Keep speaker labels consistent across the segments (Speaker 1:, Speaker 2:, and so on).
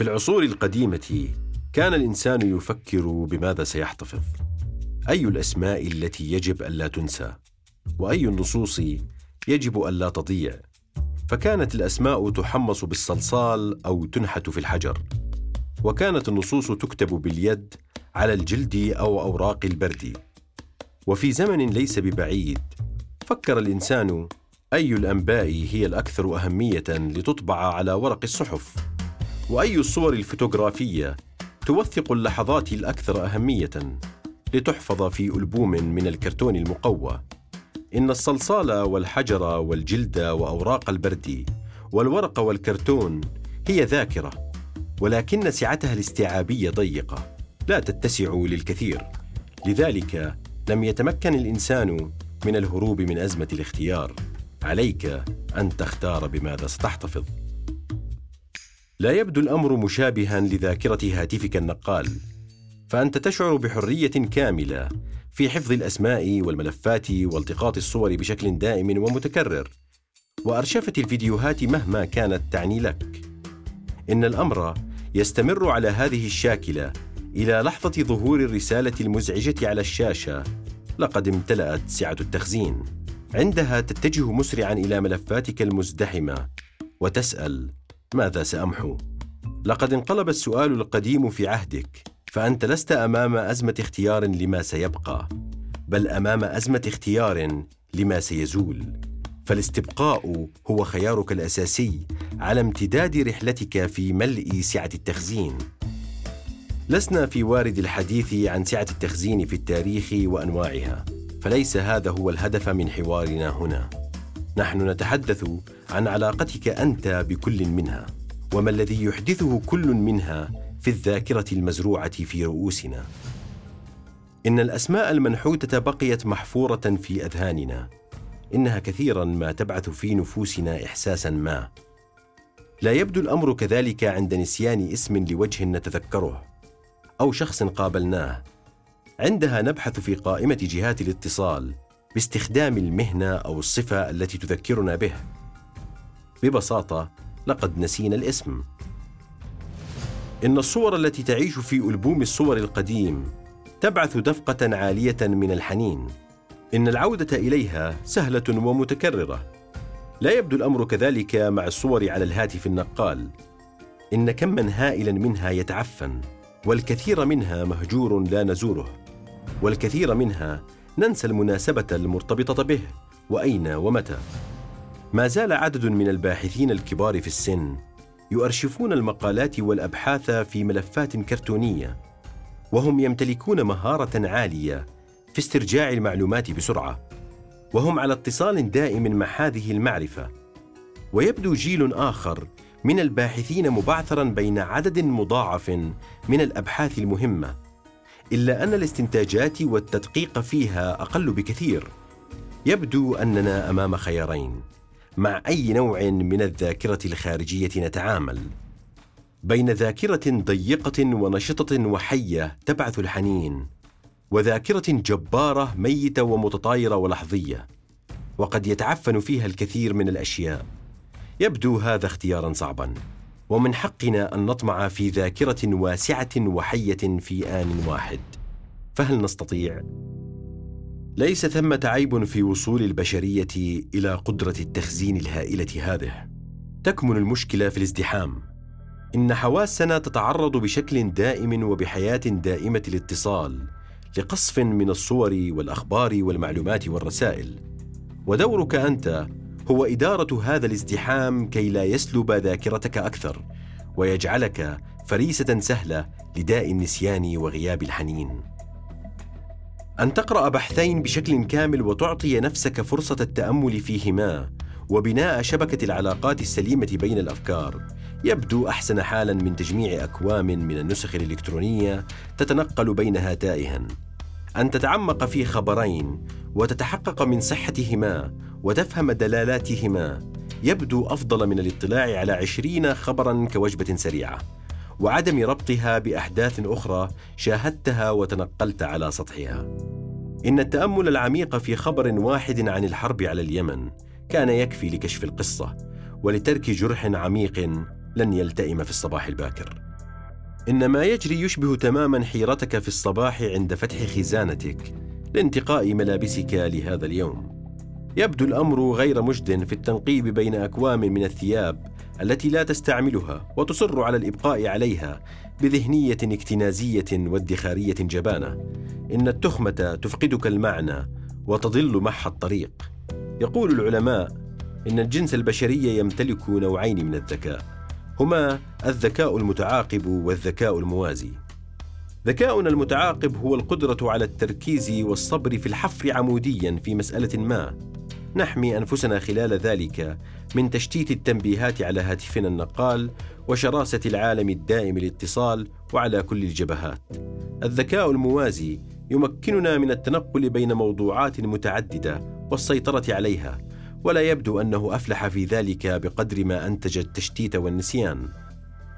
Speaker 1: في العصور القديمة كان الإنسان يفكر بماذا سيحتفظ. أي الأسماء التي يجب ألا تنسى؟ وأي النصوص يجب ألا تضيع؟ فكانت الأسماء تحمص بالصلصال أو تنحت في الحجر. وكانت النصوص تكتب باليد على الجلد أو أوراق البرد. وفي زمن ليس ببعيد فكر الإنسان أي الأنباء هي الأكثر أهمية لتطبع على ورق الصحف. وأي الصور الفوتوغرافية توثق اللحظات الأكثر أهمية لتحفظ في ألبوم من الكرتون المقوى. إن الصلصال والحجر والجلد وأوراق البرد والورق والكرتون هي ذاكرة ولكن سعتها الاستيعابية ضيقة. لا تتسع للكثير. لذلك لم يتمكن الإنسان من الهروب من أزمة الاختيار. عليك أن تختار بماذا ستحتفظ. لا يبدو الأمر مشابها لذاكرة هاتفك النقال فأنت تشعر بحرية كاملة في حفظ الأسماء والملفات والتقاط الصور بشكل دائم ومتكرر وأرشفة الفيديوهات مهما كانت تعني لك. إن الأمر يستمر على هذه الشاكلة إلى لحظة ظهور الرسالة المزعجة على الشاشة لقد امتلأت سعة التخزين. عندها تتجه مسرعا إلى ملفاتك المزدحمة وتسأل ماذا سأمحو؟ لقد انقلب السؤال القديم في عهدك فأنت لست أمام أزمة اختيار لما سيبقى بل أمام أزمة اختيار لما سيزول. فالاستبقاء هو خيارك الأساسي على امتداد رحلتك في ملء سعة التخزين. لسنا في وارد الحديث عن سعة التخزين في التاريخ وأنواعها فليس هذا هو الهدف من حوارنا هنا. نحن نتحدث عن علاقتك أنت بكل منها وما الذي يحدثه كل منها في الذاكرة المزروعة في رؤوسنا. إن الأسماء المنحوتة بقيت محفورة في أذهاننا إنها كثيرا ما تبعث في نفوسنا احساسا ما. لا يبدو الأمر كذلك عند نسيان اسم لوجه نتذكره أو شخص قابلناه. عندها نبحث في قائمة جهات الاتصال باستخدام المهنة أو الصفة التي تذكرنا به ببساطة لقد نسينا الاسم إن الصور التي تعيش في ألبوم الصور القديم تبعث دفقة عالية من الحنين. إن العودة إليها سهلة ومتكررة. لا يبدو الأمر كذلك مع الصور على الهاتف النقال. إن كما هائلا منها يتعفن، والكثير منها مهجور لا نزوره، والكثير منها ننسى المناسبة المرتبطة به، وأين ومتى. ما زال عدد من الباحثين الكبار في السن يؤرشفون المقالات والأبحاث في ملفات كرتونية وهم يمتلكون مهارة عالية في استرجاع المعلومات بسرعة وهم على اتصال دائم مع هذه المعرفة. ويبدو جيل آخر من الباحثين مبعثرا بين عدد مضاعف من الأبحاث المهمة. إلا أن الاستنتاجات والتدقيق فيها أقل بكثير. يبدو أننا أمام خيارين مع أي نوع من الذاكرة الخارجية نتعامل. بين ذاكرة ضيقة ونشطة وحية تبعث الحنين وذاكرة جبارة ميتة ومتطايرة ولحظية وقد يتعفن فيها الكثير من الأشياء. يبدو هذا اختيارا صعبا. ومن حقنا أن نطمع في ذاكرة واسعة وحية في آن واحد فهل نستطيع ليس ثمة عيب في وصول البشرية إلى قدرة التخزين الهائلة هذه. تكمن المشكلة في الازدحام. إن حواسنا تتعرض بشكل دائم وبحياة دائمة الاتصال لقصف من الصور والأخبار والمعلومات والرسائل. ودورك أنت هو إدارة هذا الازدحام كي لا يسلب ذاكرتك أكثر ويجعلك فريسة سهلة لداء النسيان وغياب الحنين. أن تقرأ بحثين بشكل كامل وتعطي نفسك فرصة التأمل فيهما وبناء شبكة العلاقات السليمة بين الأفكار يبدو أحسن حالا من تجميع أكوام من النسخ الإلكترونية تتنقل بينها تائها أن تتعمق في خبرين وتتحقق من صحتهما وتفهم دلالاتهما. يبدو أفضل من الاطلاع على عشرين خبرا كوجبة سريعة. وعدم ربطها بأحداث أخرى شاهدتها وتنقلت على سطحها. إن التأمل العميق في خبر واحد عن الحرب على اليمن كان يكفي لكشف القصة ولترك جرح عميق لن يلتئم في الصباح الباكر. إن ما يجري يشبه تماما حيرتك في الصباح عند فتح خزانتك لانتقاء ملابسك لهذا اليوم. يبدو الأمر غير مجد في التنقيب بين أكوام من الثياب التي لا تستعملها وتصر على الإبقاء عليها بذهنية اكتنازية وادخارية جبانة. إن التخمة تفقدك المعنى وتضل مح الطريق. يقول العلماء إن الجنس البشري يمتلك نوعين من الذكاء هما الذكاء المتعاقب والذكاء الموازي ذكاؤنا المتعاقب هو القدرة على التركيز والصبر في الحفر عموديا في مسألة ما نحمي أنفسنا خلال ذلك من تشتيت التنبيهات على هاتفنا النقال وشراسة العالم الدائم الاتصال وعلى كل الجبهات. الذكاء الموازي يمكننا من التنقل بين موضوعات متعددة والسيطرة عليها ولا يبدو أنه أفلح في ذلك بقدر ما أنتج التشتيت والنسيان.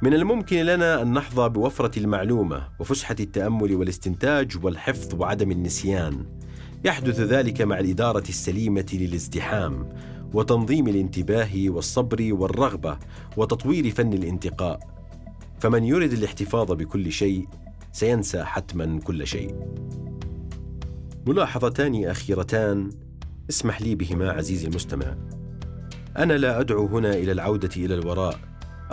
Speaker 1: من الممكن لنا أن نحظى بوفرة المعلومة وفسحة التأمل والاستنتاج والحفظ وعدم النسيان. يحدث ذلك مع الإدارة السليمة للازدحام وتنظيم الانتباه والصبر والرغبة وتطوير فن الانتقاء. فمن يرد الاحتفاظ بكل شيء سينسى حتما كل شيء. ملاحظتان أخيرتان اسمح لي بهما عزيزي المستمع. أنا لا أدعو هنا إلى العودة إلى الوراء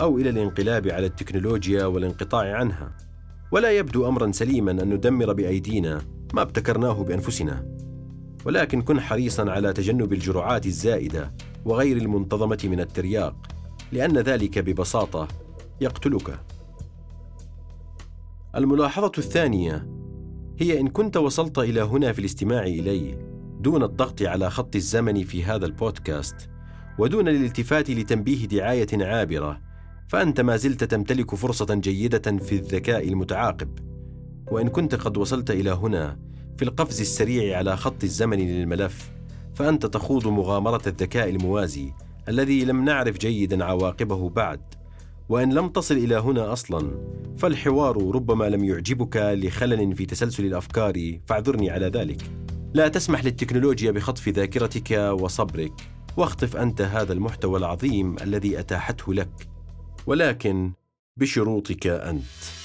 Speaker 1: أو إلى الانقلاب على التكنولوجيا والانقطاع عنها. ولا يبدو أمرا سليما أن ندمر بأيدينا ما ابتكرناه بأنفسنا. ولكن كن حريصا على تجنب الجرعات الزائدة وغير المنتظمة من الترياق لأن ذلك ببساطة يقتلك. الملاحظة الثانية هي إن كنت وصلت إلى هنا في الاستماع الي دون الضغط على خط الزمن في هذا البودكاست ودون الالتفات لتنبيه دعاية عابرة فأنت ما زلت تمتلك فرصة جيدة في الذكاء المتعاقب. وإن كنت قد وصلت إلى هنا في القفز السريع على خط الزمن للملف فأنت تخوض مغامرة الذكاء الموازي الذي لم نعرف جيدا عواقبه بعد وإن لم تصل إلى هنا أصلا فالحوار ربما لم يعجبك لخلل في تسلسل الأفكار فاعذرني على ذلك. لا تسمح للتكنولوجيا بخطف ذاكرتك وصبرك واخطف أنت هذا المحتوى العظيم الذي أتاحته لك ولكن بشروطك أنت.